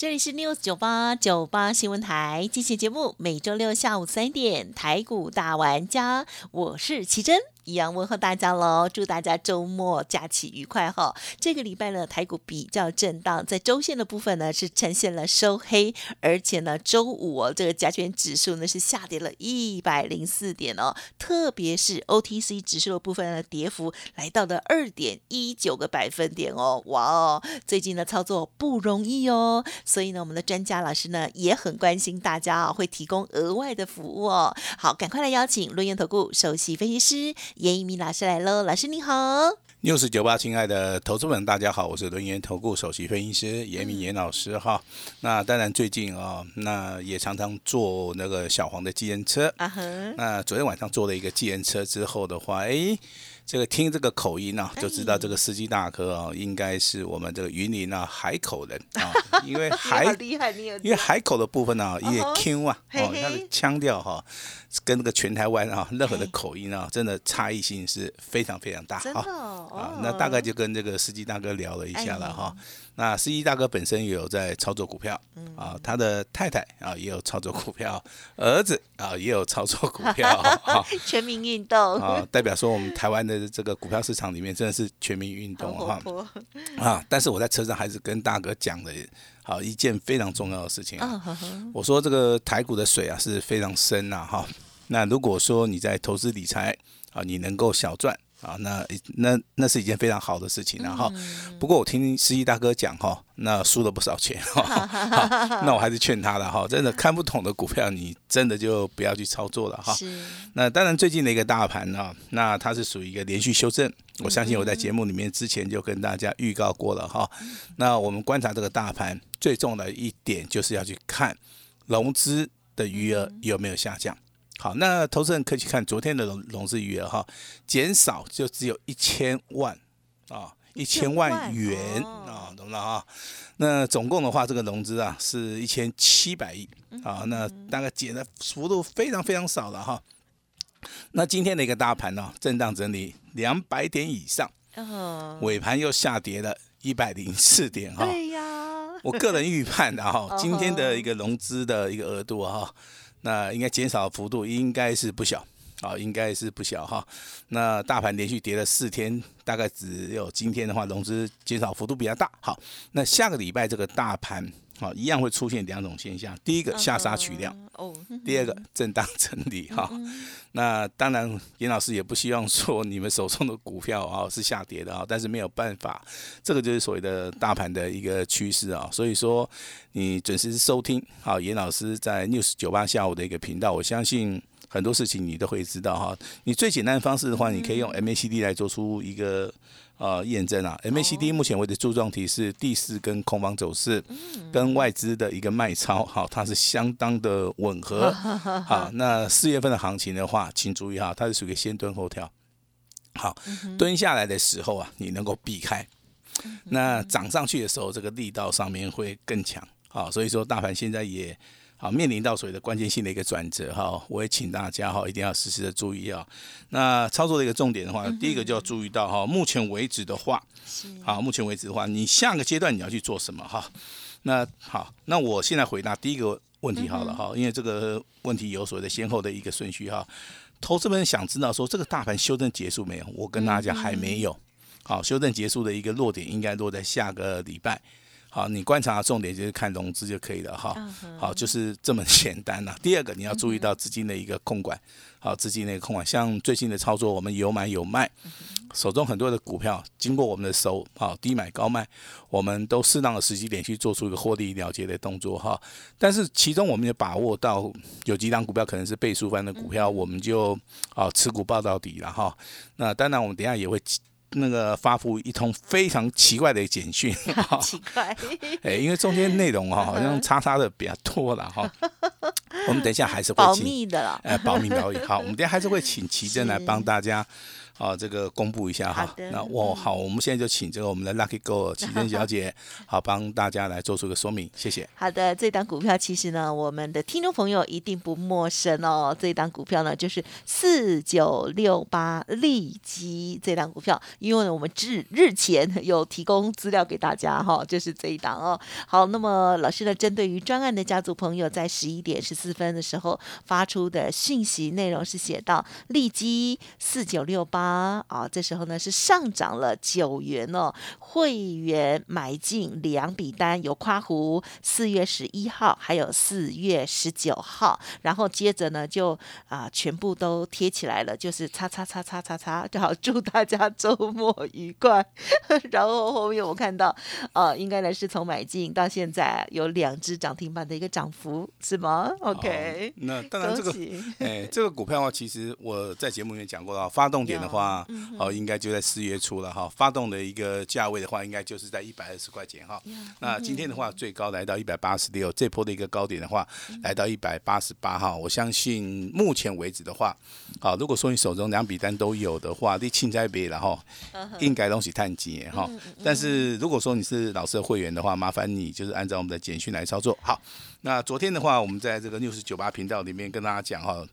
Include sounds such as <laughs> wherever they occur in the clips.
这里是 News 九八九八新闻台，进行节目，每周六下午三点，台股大玩家，我是奇珍。一样问候大家喽，祝大家周末假期愉快哈！这个礼拜呢，台股比较震荡，在周线的部分呢是呈现了收黑，而且呢周五哦，这个加权指数呢是下跌了一百零四点哦，特别是 OTC 指数的部分呢，跌幅来到了二点一九个百分点哦，哇哦！最近的操作不容易哦，所以呢，我们的专家老师呢也很关心大家啊，会提供额外的服务哦。好，赶快来邀请论元投顾首席分析师。严一鸣老师来喽，老师你好。六四九八，亲爱的投资们，大家好，我是轮研投顾首席分析师严明严老师哈。那当然最近啊，那也常常坐那个小黄的机人车啊。那昨天晚上坐了一个机人车之后的话，哎。这个听这个口音啊，就知道这个司机大哥啊，应该是我们这个云林啊海口人啊，<laughs> 因为海因为海口的部分呢，也 Q 啊，哦，他的腔调哈，跟那个全台湾啊，任何的口音啊，真的差异性是非常非常大啊。啊，那大概就跟这个司机大哥聊了一下了哈。那司机大哥本身也有在操作股票，啊，他的太太啊也有操作股票，<laughs> 儿子啊也有操作股票，全民运动。啊，代表说我们台湾的这个股票市场里面真的是全民运动哈啊！但是我在车上还是跟大哥讲的，好一件非常重要的事情啊，我说这个台股的水啊是非常深呐哈，那如果说你在投资理财啊，你能够小赚。啊，那那那是一件非常好的事情，然后，不过我听司机大哥讲哈，那输了不少钱哈，<laughs> 那我还是劝他了哈，真的看不懂的股票，你真的就不要去操作了哈。那当然最近的一个大盘呢，那它是属于一个连续修正，我相信我在节目里面之前就跟大家预告过了哈。那我们观察这个大盘最重要的一点就是要去看融资的余额有没有下降。好，那投资人可以去看昨天的融融资余额哈，减少就只有一千万啊，一千万元啊，懂了啊？那总共的话，这个融资啊是一千七百亿啊，那大概减的幅度非常非常少了哈。那今天的一个大盘呢，震荡整理两百点以上，尾盘又下跌了一百零四点哈。对呀，我个人预判的哈，今天的一个融资的一个额度哈。那应该减少幅度应该是不小，啊，应该是不小哈。那大盘连续跌了四天，大概只有今天的话，融资减少幅度比较大。好，那下个礼拜这个大盘。好，一样会出现两种现象。第一个下杀取量，哦，第二个震荡整理哈。<laughs> 那当然，严老师也不希望说你们手中的股票啊是下跌的啊，但是没有办法，这个就是所谓的大盘的一个趋势啊。所以说，你准时收听好严老师在 news 九八下午的一个频道，我相信很多事情你都会知道哈。你最简单的方式的话，你可以用 MACD 来做出一个。呃，验证啊，MACD 目前为止柱状体是第四根空方走势，跟外资的一个卖超，好，它是相当的吻合。<laughs> 好，那四月份的行情的话，请注意哈，它是属于先蹲后跳。好，蹲下来的时候啊，你能够避开；那涨上去的时候，这个力道上面会更强。好，所以说大盘现在也。好，面临到所谓的关键性的一个转折哈，我也请大家哈一定要时时的注意啊。那操作的一个重点的话，第一个就要注意到哈，目前为止的话，好，目前为止的话，你下个阶段你要去做什么哈？那好，那我现在回答第一个问题好了哈，因为这个问题有所谓的先后的一个顺序哈。投资人想知道说这个大盘修正结束没有？我跟大家讲还没有。好，修正结束的一个落点应该落在下个礼拜。好，你观察的重点就是看融资就可以了哈。好，就是这么简单呐。<laughs> 第二个，你要注意到资金的一个控管，好，资金的一个控管。像最近的操作，我们有买有卖，手中很多的股票经过我们的手，好，低买高卖，我们都适当的时机点去做出一个获利了结的动作哈。但是其中我们也把握到有几档股票可能是倍数翻的股票，我们就啊持股报到底了哈。那当然，我们等下也会。那个发布一通非常奇怪的简讯，<laughs> 奇怪，<laughs> 哎，因为中间内容哈好像叉叉的比较多了哈。我们等一下还是会保密的了。哎，保密保密。好，我们等一下还是会请奇珍来帮大家。啊，这个公布一下哈。那我好，我们现在就请这个我们的 Lucky Girl <laughs> 奇珍小姐，<laughs> 好帮大家来做出个说明，谢谢。好的，这档股票其实呢，我们的听众朋友一定不陌生哦。这档股票呢，就是四九六八利基这档股票，因为呢，我们日日前有提供资料给大家哈，就是这一档哦。好，那么老师呢，针对于专案的家族朋友，在十一点十四分的时候发出的讯息内容是写到利基四九六八啊，这时候呢是上涨了九元哦，会员买进两笔单，有夸胡四月十一号，还有四月十九号，然后接着呢就啊、全部都贴起来了，就是叉叉叉叉叉叉，就好祝大家周末愉快。<laughs> 然后后面我看到呃，应该呢是从买进到现在有两只涨停板的一个涨幅，是吗？OK，、哦那当然这个哎，这个股票的话，其实我在节目里面讲过了，发动点的话，哦，应该就在四月初了哈。发动的一个价位的话，应该就是在一百二十块钱哈。那今天的话，最高来到一百八十六，这波的一个高点的话，来到一百八十八哈。我相信目前为止的话，好，如果说你手中两笔单都有的话，你清在别然后应该东西探几哈。但是如果说你是老师的会员的话，麻烦你就是按照我们的简讯来操作。好，那昨天的话，我们在这个六十九八频道里面跟大家讲哈，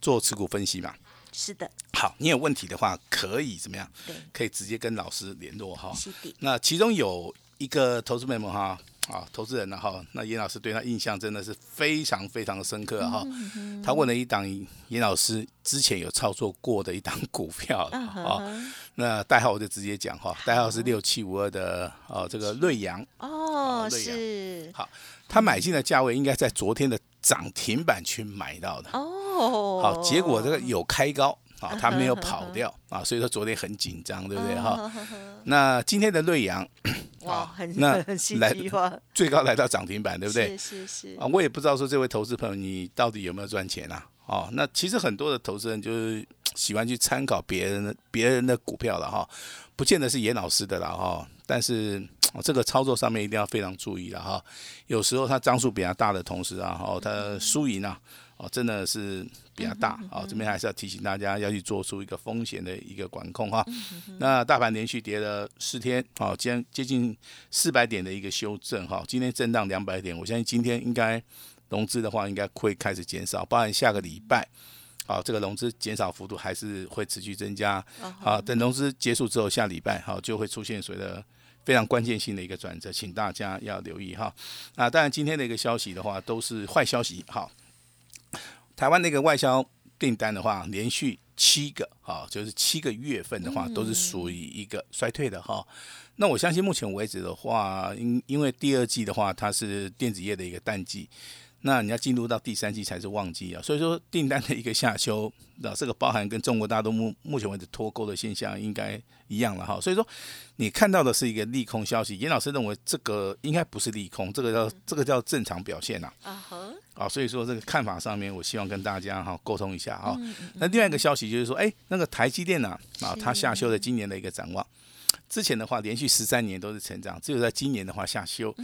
做持股分析嘛。是的，好，你有问题的话，可以怎么样？对？可以直接跟老师联络哈。是的，那其中有一个投资朋友哈，啊，投资人呢哈，那严老师对他印象真的是非常非常的深刻哈。他问了一档严老师之前有操作过的一档股票嗯啊，那代号我就直接讲哈，代号是六七五二的哦，这个瑞阳，哦，瑞阳。是。他买进的价位应该在昨天的涨停板去买到的。哦，好，结果这个有开高啊，它没有跑掉啊，所以说昨天很紧张，对不对？哈？那今天的瑞阳 <laughs> 哇，很那来，<laughs> 最高来到涨停板，对不对？是是是。啊，，我也不知道说这位投资朋友你到底有没有赚钱啊？哦，那其实很多的投资人就是喜欢去参考别人的别人的股票了哈，不见得是严老师的了哈，但是。哦这个操作上面一定要非常注意了哈，有时候它张数比较大的同时啊，哦，它输赢啊，哦，真的是比较大啊，这边还是要提醒大家要去做出一个风险的一个管控哈。那大盘连续跌了四天，好，今天接近四百点的一个修正哈，今天震荡两百点，我相信今天应该融资的话应该会开始减少，包含下个礼拜。好，这个融资减少幅度还是会持续增加。好，等融资结束之后，下礼拜好就会出现所谓的非常关键性的一个转折，请大家要留意哈。那当然，今天的一个消息的话，都是坏消息。好，台湾那个外销订单的话，连续七个哈，就是七个月份的话，都是属于一个衰退的哈。那我相信目前为止的话，因因为第二季的话，它是电子业的一个淡季。那你要进入到第三季才是旺季啊，所以说订单的一个下修，那这个包含跟中国大陆目目前为止脱钩的现象应该一样了哈。所以说你看到的是一个利空消息，严老师认为这个应该不是利空，这个叫这个叫正常表现呐。啊哈，啊，所以说这个看法上面，我希望跟大家哈沟通一下哈。那另外一个消息就是说，哎，那个台积电呢啊，它下修了今年的一个展望。之前的话，连续十三年都是成长，只有在今年的话下修。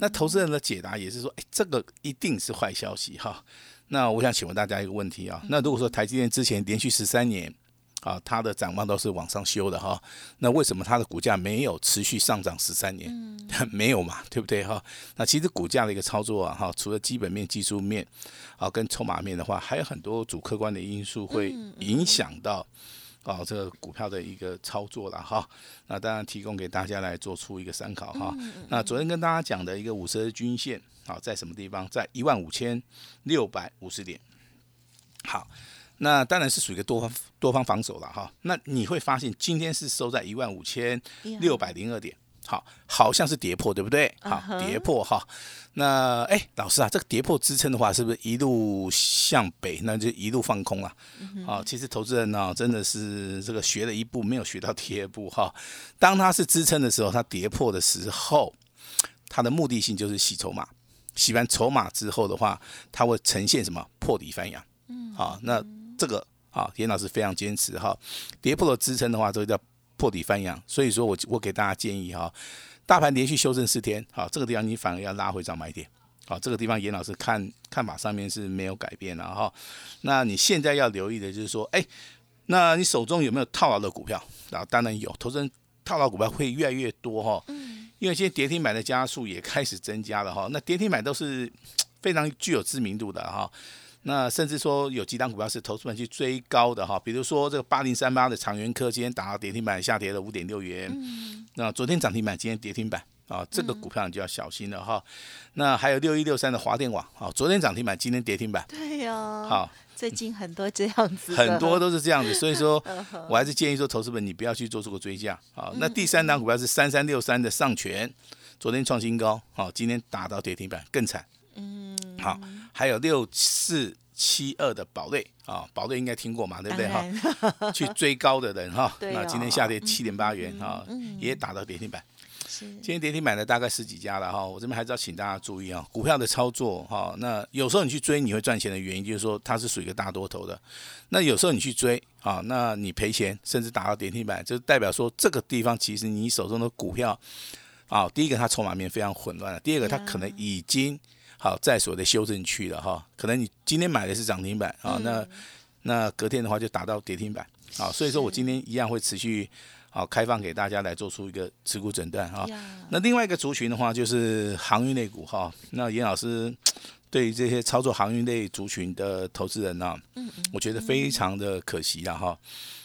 那投资人的解答也是说，哎，这个一定是坏消息哈。那我想请问大家一个问题啊，那如果说台积电之前连续十三年啊，它的展望都是往上修的哈，那为什么它的股价没有持续上涨十三年？<laughs> 没有嘛，对不对哈？那其实股价的一个操作啊，哈，除了基本面、技术面啊跟筹码面的话，还有很多主客观的因素会影响到。啊，这个股票的一个操作了哈，那当然提供给大家来做出一个参考哈。那昨天跟大家讲的一个五十日均线，好，在什么地方？在一万五千六百五十点。好，那当然是属于一个多方多方防守了哈。那你会发现今天是收在一万五千六百零二点。好，好像是跌破，对不对？好，跌破哈。那哎，老师啊，这个跌破支撑的话，是不是一路向北，那就一路放空啊？啊，其实投资人呢，真的是这个学了一步，没有学到第二步哈。当它是支撑的时候，它跌破的时候，它的目的性就是洗筹码，洗完筹码之后的话，它会呈现什么破底翻阳？嗯，好，那这个啊，严老师非常坚持哈，跌破了支撑的话，这个叫破底翻阳，所以说我我给大家建议哈，大盘连续修正四天，好，这个地方你反而要拉回涨买点，好，这个地方严老师看看法上面是没有改变了哈。那你现在要留意的就是说，哎，那你手中有没有套牢的股票？啊，当然有，投资人套牢股票会越来越多哈，因为现在跌停板的加速也开始增加了哈。那跌停板都是非常具有知名度的哈。那甚至说有几档股票是投资人去追高的哈，比如说这个八零三八的长源科，今天打到跌停板，下跌了五点六元。那昨天涨停板，今天跌停板啊，这个股票你就要小心了哈。那还有六一六三的华电网啊，昨天涨停板，今天跌停板。对呀。好。最近很多这样子，很多都是这样子，所以说 <laughs> 我还是建议说，投资本你不要去做这个追加啊。那第三档股票是三三六三的上权，昨天创新高，好，今天打到跌停板，更惨。嗯，好，还有六四七二的宝瑞啊，宝瑞应该听过嘛，对不对？哈？去追高的人哈，<laughs> 那今天下跌七点八元啊，也打到跌停板。今天跌停板的大概十几家了哈，我这边还是要请大家注意啊，股票的操作哈，那有时候你去追你会赚钱的原因就是说它是属于一个大多头的，那有时候你去追啊，那你赔钱甚至打到跌停板，就代表说这个地方其实你手中的股票啊，第一个它筹码面非常混乱了，第二个它可能已经好在所的修正区了哈，可能你今天买的是涨停板啊，那那隔天的话就打到跌停板啊，所以说我今天一样会持续。好，开放给大家来做出一个持股诊断哈。那另外一个族群的话，就是航运类股哈。那严老师 <coughs> 对于这些操作航运类族群的投资人呢，嗯嗯，我觉得非常的可惜了哈。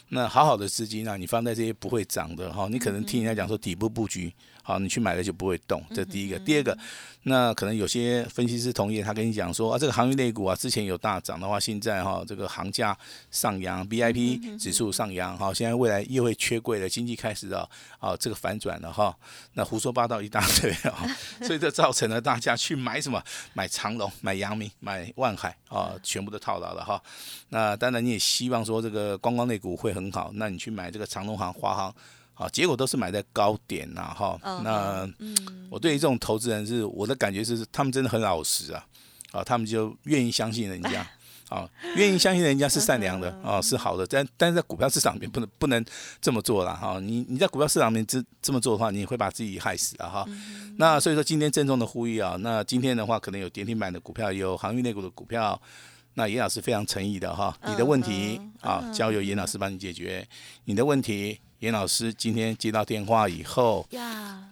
那好好的资金啊，你放在这些不会涨的哈，你可能听人家讲说底部布局。好，你去买了就不会动，这第一个。第二个，那可能有些分析师同业，他跟你讲说啊，这个航运类股啊，之前有大涨的话，现在哈这个行价上扬，B I P 指数上扬，哈，现在未来又会缺柜了，经济开始啊啊这个反转了哈，那胡说八道一大堆啊，<laughs> 所以这造成了大家去买什么，买长隆、买阳明、买万海啊，全部都套牢了哈。那当然你也希望说这个观光类股会很好，那你去买这个长隆行、华航。好，结果都是买在高点呐，哈。那我对于这种投资人是我的感觉是，他们真的很老实啊，啊，他们就愿意相信人家，<laughs> 啊，愿意相信人家是善良的，啊，是好的。但但是在股票市场里面不能不能这么做了，哈。你你在股票市场里面这这么做的话，你会把自己害死了，哈。那所以说今天郑重的呼吁啊，那今天的话可能有跌停板的股票，有航运类股的股票，那严老师非常诚意的哈，你的问题啊，交由严老师帮你解决，你的问题。严老师今天接到电话以后，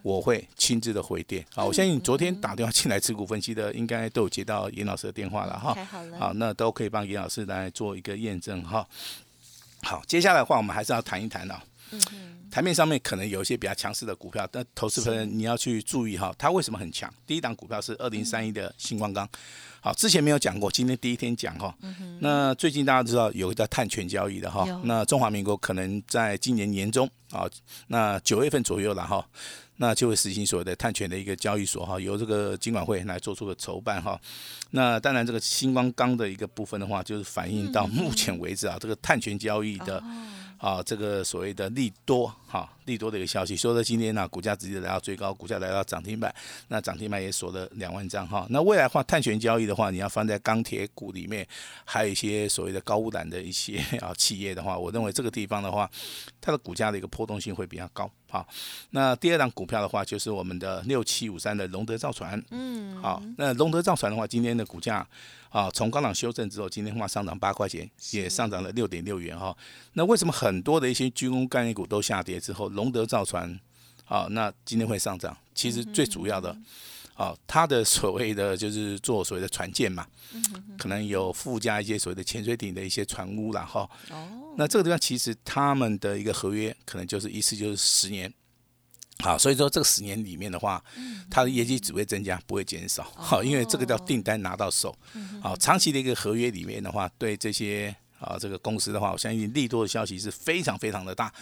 我会亲自的回电。好，我相信昨天打电话进来持股分析的，应该都有接到严老师的电话了哈。好了，好，那都可以帮严老师来做一个验证哈。好，接下来的话，我们还是要谈一谈啊。嗯台面上面可能有一些比较强势的股票，但投资朋友你要去注意哈，它为什么很强？第一档股票是二零三一的星光钢。好，之前没有讲过，今天第一天讲哈。那最近大家知道有一个碳权交易的哈，那中华民国可能在今年年中啊，那九月份左右了哈，那就会实行所谓的碳权的一个交易所哈，由这个金管会来做出个筹办哈。那当然这个星光钢的一个部分的话，就是反映到目前为止啊，这个碳权交易的。啊，这个所谓的利多，哈，利多的一个消息，说到今天呢，股价直接来到最高，股价来到涨停板，那涨停板也锁了两万张，哈，那未来话，碳权交易的话，你要放在钢铁股里面，还有一些所谓的高污染的一些 <laughs> 啊企业的话，我认为这个地方的话，它的股价的一个波动性会比较高，好，那第二档股票的话，就是我们的六七五三的龙德造船，嗯，好，那龙德造船的话，今天的股价。啊，从高档修正之后，今天话上涨八块钱，也上涨了六点六元哈。那为什么很多的一些军工概念股都下跌之后，龙德造船啊，那今天会上涨？其实最主要的，啊，它的所谓的就是做所谓的船舰嘛，可能有附加一些所谓的潜水艇的一些船坞然后。哦，那这个地方其实他们的一个合约可能就是一次就是十年。好，所以说这个十年里面的话，它的业绩只会增加，不会减少。好，因为这个叫订单拿到手。好，长期的一个合约里面的话，对这些啊这个公司的话，我相信利多的消息是非常非常的大。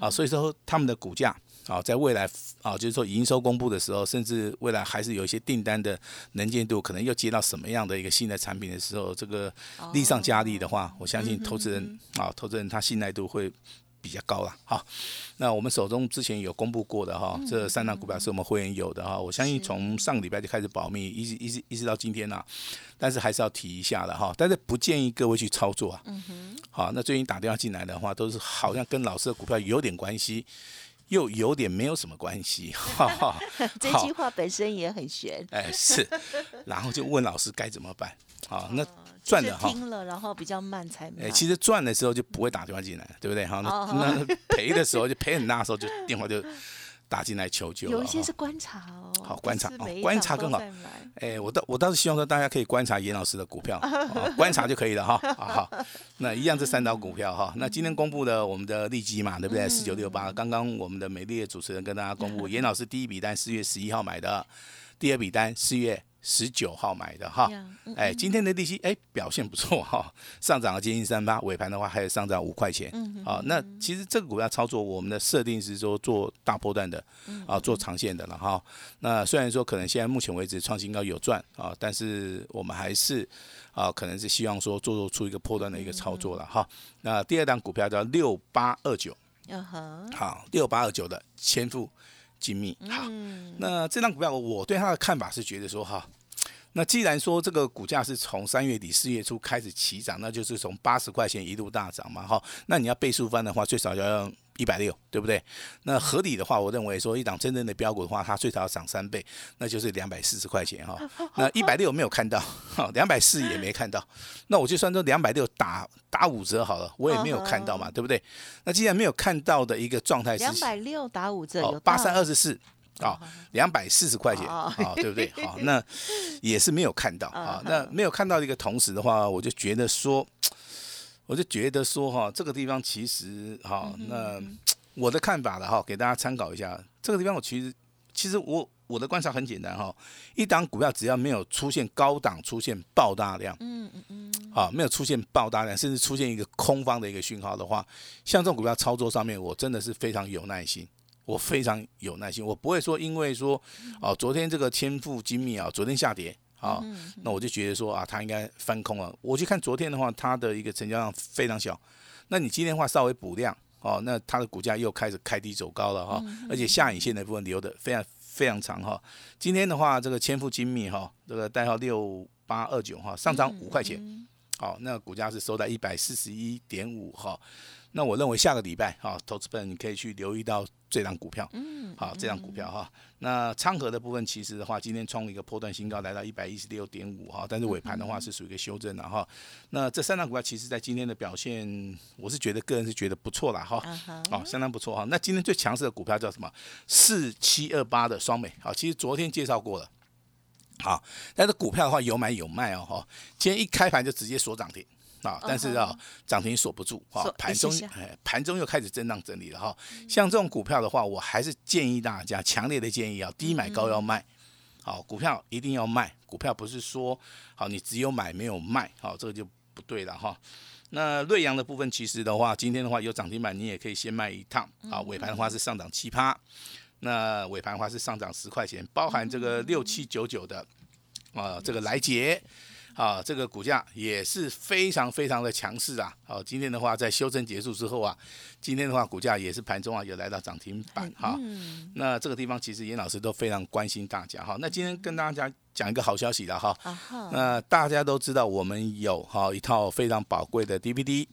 啊，所以说他们的股价啊，在未来啊，就是说营收公布的时候，甚至未来还是有一些订单的能见度，可能又接到什么样的一个新的产品的时候，这个利上加利的话，我相信投资人啊，投资人他信赖度会。比较高了，哈，那我们手中之前有公布过的哈，这三档股票是我们会员有的哈，我相信从上个礼拜就开始保密，一直一直一直到今天呐，但是还是要提一下的哈，但是不建议各位去操作啊，嗯哼好，那最近打电话进来的话，都是好像跟老师的股票有点关系，又有点没有什么关系。哈哈 <laughs> 这句话本身也很玄。哎，是，然后就问老师该怎么办。好，那就 <laughs> 是赚的哈，听了，然后比较慢才买。哎，其实赚的时候就不会打电话进来，对不对？哈，那哦那赔的时候就赔很大的时候，就电话就打进来求救 <laughs> 有一些是观察哦，好观察哦观察更好哎，我倒我倒是希望说大家可以观察严老师的股票，<laughs> 哦观察就可以了哈。好好，那一样这三档股票哈，那今天公布的我们的利基嘛，对不对？四九六八，刚刚我们的美丽的主持人跟大家公布，<laughs> 严老师第一笔单四月十一号买的，第二笔单四月十九号买的哈。哎，今天的利息哎表现不错哈，上涨了接近三八，尾盘的话还有上涨五块钱。嗯啊，那其实这个股票操作，我们的设定是说做大波段的，嗯啊，做长线的了哈。那虽然说可能现在目前为止创新高有赚啊，但是我们还是啊，可能是希望说做出一个波段的一个操作了哈。那第二档股票叫六八二九，嗯，好，六八二九的千富精密，好，嗯，那这张股票我对它的看法是觉得说哈。那既然说这个股价是从三月底四月初开始起涨，那就是从八十块钱一路大涨嘛，哈。那你要倍数翻的话，最少要一百六，对不对？那合理的话，我认为说一档真正的标股的话，它最少要涨三倍，那就是两百四十块钱哈。<laughs> 那一百六没有看到，哈，两百四也没看到，那我就算说两百六打打五折好了，我也没有看到嘛，对不对？那既然没有看到的一个状态是两百六打五折哦，八三二十四。啊，<laughs> 两百四十块钱哦啊，对不对？好，那也是没有看到 <laughs> 啊。那没有看到的一个同时的话，我就觉得说，我就觉得说哈，这个地方其实哈，那我的看法了哈，给大家参考一下。这个地方我其实其实我我的观察很简单哈，一档股票只要没有出现高档出现爆大量，嗯嗯嗯，啊，没有出现爆大量，甚至出现一个空方的一个讯号的话，像这种股票操作上面，我真的是非常有耐心。我非常有耐心，我不会说因为说哦，昨天这个天富精密啊，昨天下跌啊，那我就觉得说啊，它应该翻空了。我去看昨天的话，它的一个成交量非常小，那你今天的话稍微补量哦，那它的股价又开始开低走高了哈，而且下影线的部分留的非常非常长哈。今天的话，这个千富精密哈，这个代号六八二九哈，上涨五块钱，好，那股价是收在一百四十一点五哈。那我认为下个礼拜哈，投资本你可以去留意到这张股票，嗯，好，这张股票哈。那昌河的部分其实的话，今天创一个波段新高，来到一百一十六点五哈，但是尾盘的话是属于一个修正的哈。那这三张股票其实在今天的表现，我是觉得个人是觉得不错啦哈，好，相当不错哈。那今天最强势的股票叫什么？四七二八的双美，好，其实昨天介绍过了。好，但是股票的话有买有卖哦，哈，今天一开盘就直接锁涨停啊，但是啊涨停锁不住啊，盘中盘中又开始震荡整理了哈。像这种股票的话，我还是建议大家强烈的建议啊，低买高要卖，好，股票一定要卖，股票不是说好你只有买没有卖，好，这个就不对了哈。那瑞阳的部分，其实的话，今天的话有涨停板，你也可以先卖一趟啊。尾盘的话是上涨七趴，那尾盘的话是上涨十块钱，包含这个六七九九的啊，这个来捷。啊，这个股价也是非常非常的强势啊！好、今天的话在修正结束之后啊，今天的话股价也是盘中啊有来到涨停板哈。那这个地方其实严老师都非常关心大家哈。那今天跟大家讲一个好消息了哈。那大家都知道我们有哈一套非常宝贵的 DVD。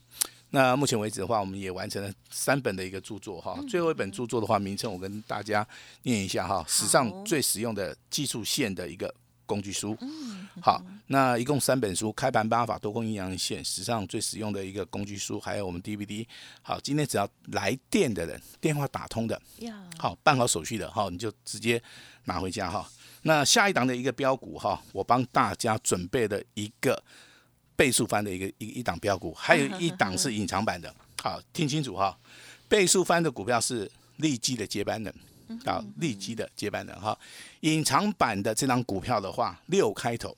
那目前为止的话，我们也完成了三本的一个著作哈。最后一本著作的话，名称我跟大家念一下哈，史上最实用的技术线的一个工具书。好，那一共三本书，《开盘八法多空阴阳线》，史上最实用的一个工具书，还有我们 DVD。好，今天只要来电的人，电话打通的，好，办好手续的哈，你就直接拿回家哈。那下一档的一个标股哈，我帮大家准备了一个倍数翻的一个一一档标股，还有一档是 <laughs> 隐藏版的。好，听清楚哈，倍数翻的股票是利基的接班人。啊，利基的接班人哈，隐藏版的这张股票的话，六开头，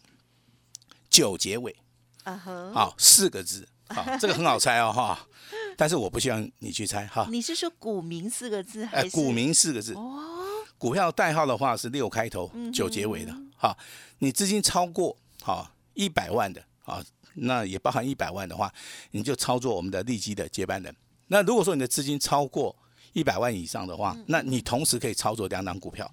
九结尾，啊哈，好，四个字，好，这个很好猜哦哈，<laughs> 但是我不希望你去猜哈，你是说股民四个字还哎，是股民四个字，哦，股票代号的话是六开头九结尾的，哈，你资金超过好一百万的，啊，那也包含一百万的话，你就操作我们的利基的接班人。那如果说你的资金超过一百万以上的话，那你同时可以操作两档股票，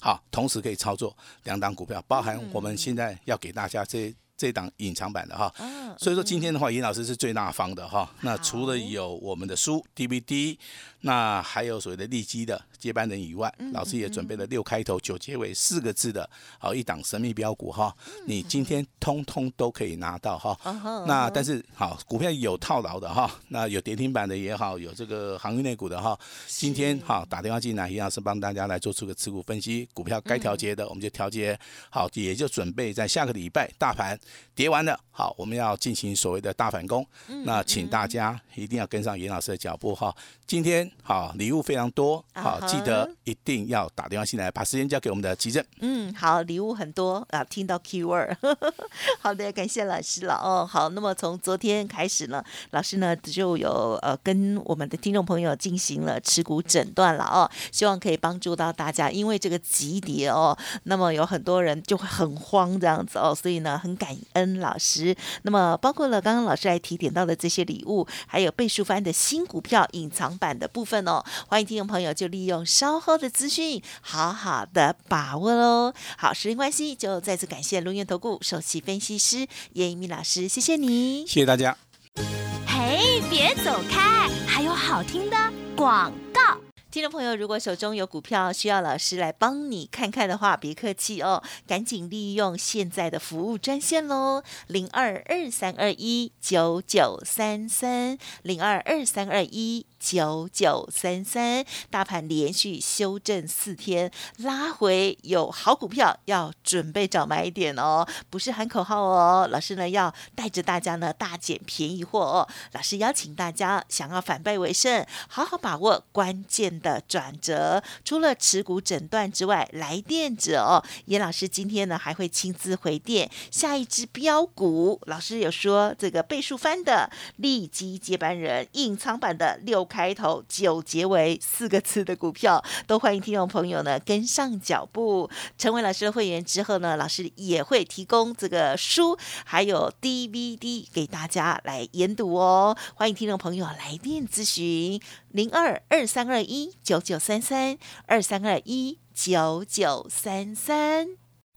好，同时可以操作两档股票，包含我们现在要给大家这这档隐藏版的哈。啊所以说今天的话，尹老师是最大方的哈。那除了有我们的书 DVD，那还有所谓的利基的接班人以外，老师也准备了六开头九结尾四个字的，好一档神秘标股哈。你今天通通都可以拿到哈。那但是好，股票有套牢的哈，那有跌停板的也好，有这个航运类股的哈。今天哈打电话进来，尹老师帮大家来做出个持股分析，股票该调节的我们就调节，好，也就准备在下个礼拜大盘跌完了，好，我们要进行所谓的大反攻。那请大家一定要跟上严老师的脚步哈。今天好礼物非常多，好啊记得一定要打电话进来，把时间交给我们的急诊。嗯，好，礼物很多啊，听到 keyword，<laughs> 好的，感谢老师了哦。好，那么从昨天开始呢，老师呢就有呃跟我们的听众朋友进行了持股诊断了哦，希望可以帮助到大家，因为这个急跌哦，那么有很多人就会很慌这样子哦，所以呢很感恩老师。那么包括了刚刚老师来提点到的这些礼物，还有倍数翻的新股票隐藏版的部分哦，欢迎听众朋友就利用稍后的资讯，好好的把握喽。好，时间关系，就再次感谢龙源投顾首席分析师叶一鸣老师，谢谢你。谢谢大家。嘿，别走开，还有好听的广告。听众朋友，如果手中有股票需要老师来帮你看看的话，别客气哦，赶紧利用现在的服务专线喽，零二二三二一九九三三，零二二三二一。九九三三，大盘连续修正四天，拉回有好股票要准备找买点哦，不是喊口号哦，老师呢要带着大家呢大捡便宜货哦。老师邀请大家想要反败为胜，好好把握关键的转折。除了持股诊断之外，来电者哦，严老师今天呢还会亲自回电下一支标股。老师有说这个倍数翻的利基接班人，隐藏版的六。开头九结尾四个字的股票，都欢迎听众朋友呢跟上脚步，成为老师的会员之后呢，老师也会提供这个书还有 DVD 给大家来研读哦。欢迎听众朋友来电咨询零二二三二一九九三三二三二一九九三三。